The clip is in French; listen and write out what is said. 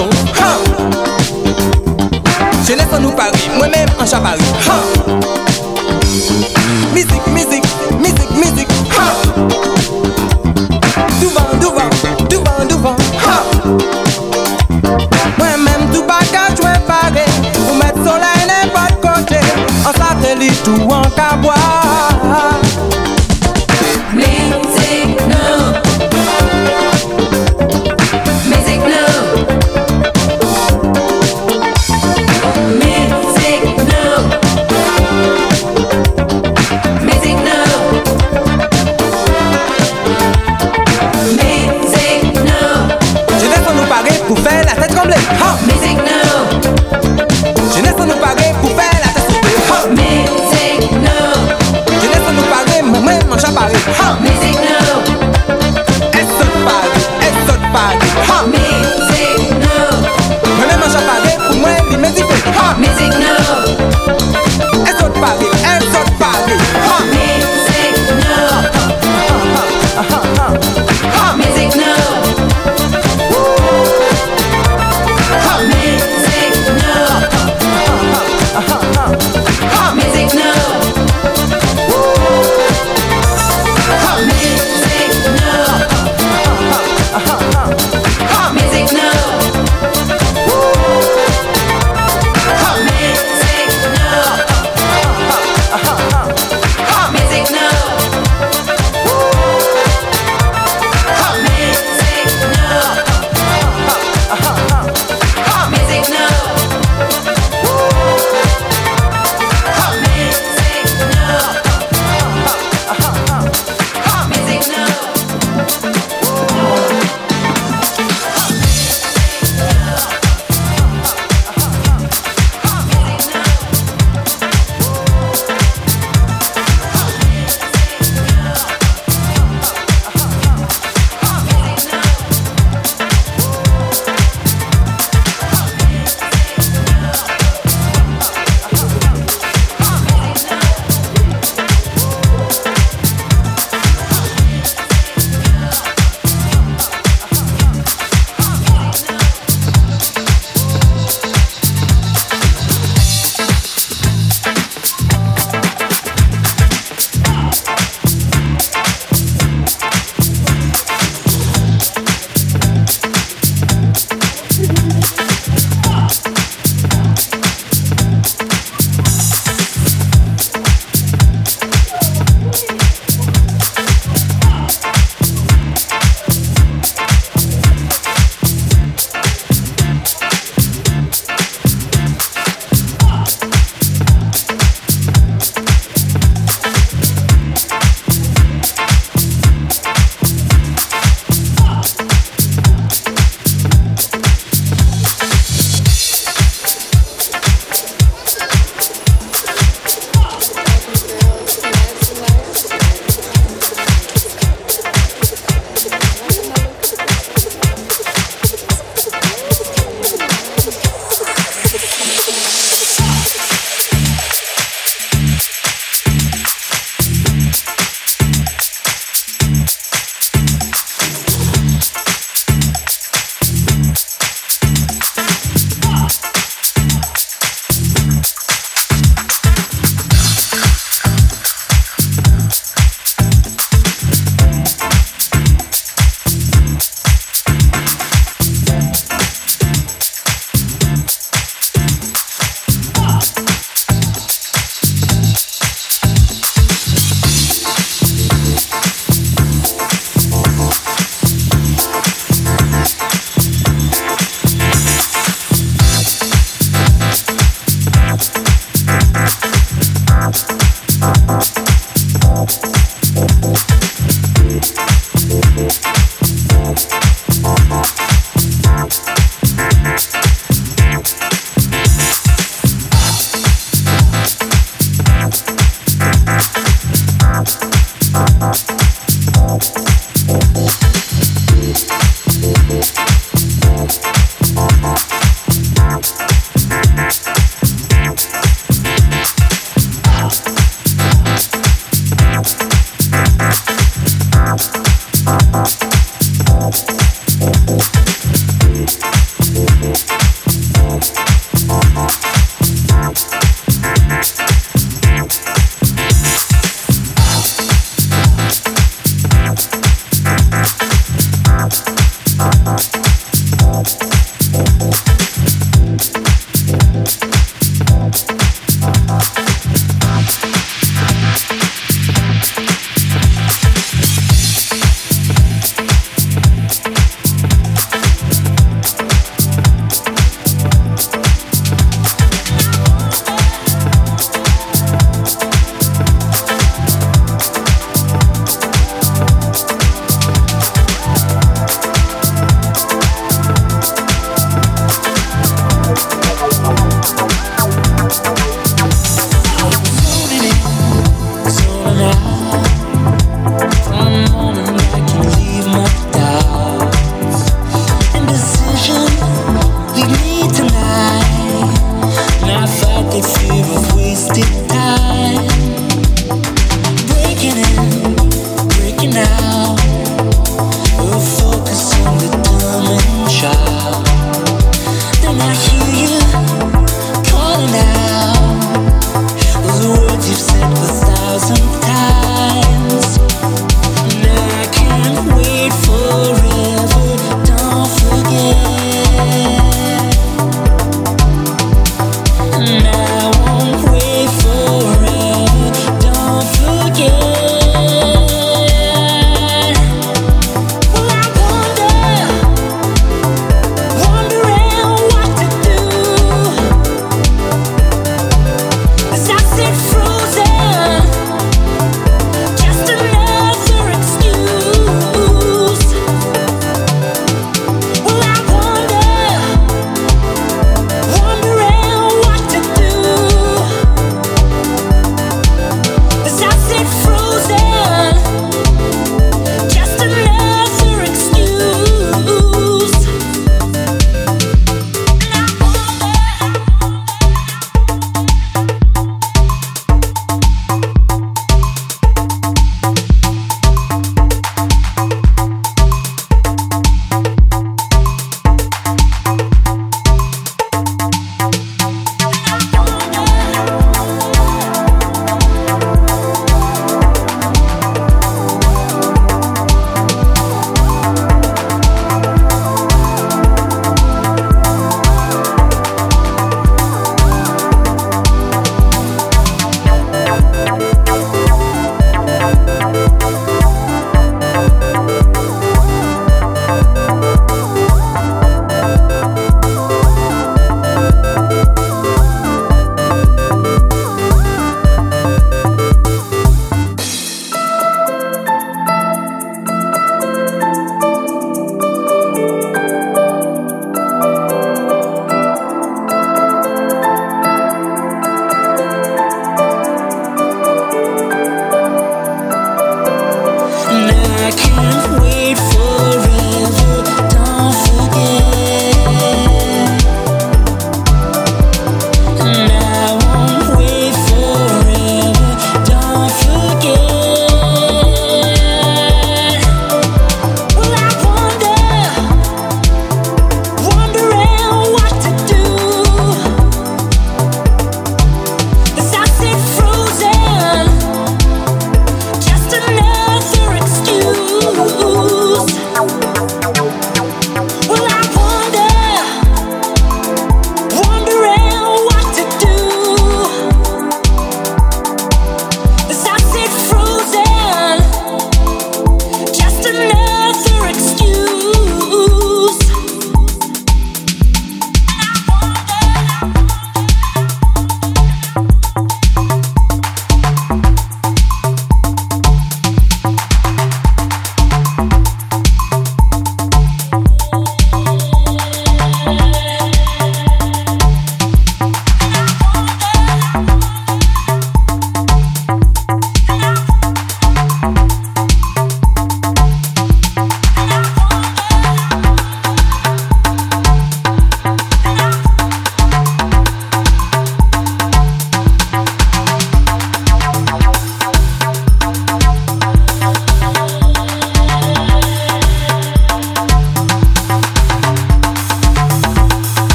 son ha! Jeunesse en nous Paris, moi-même en Chapari! Musique, musique, musique, musique ha! Devant, devant, devant, devant ha! Moi-même tout bagage, moi paré Pour mettre soleil n'importe côté En satellite ou en cabois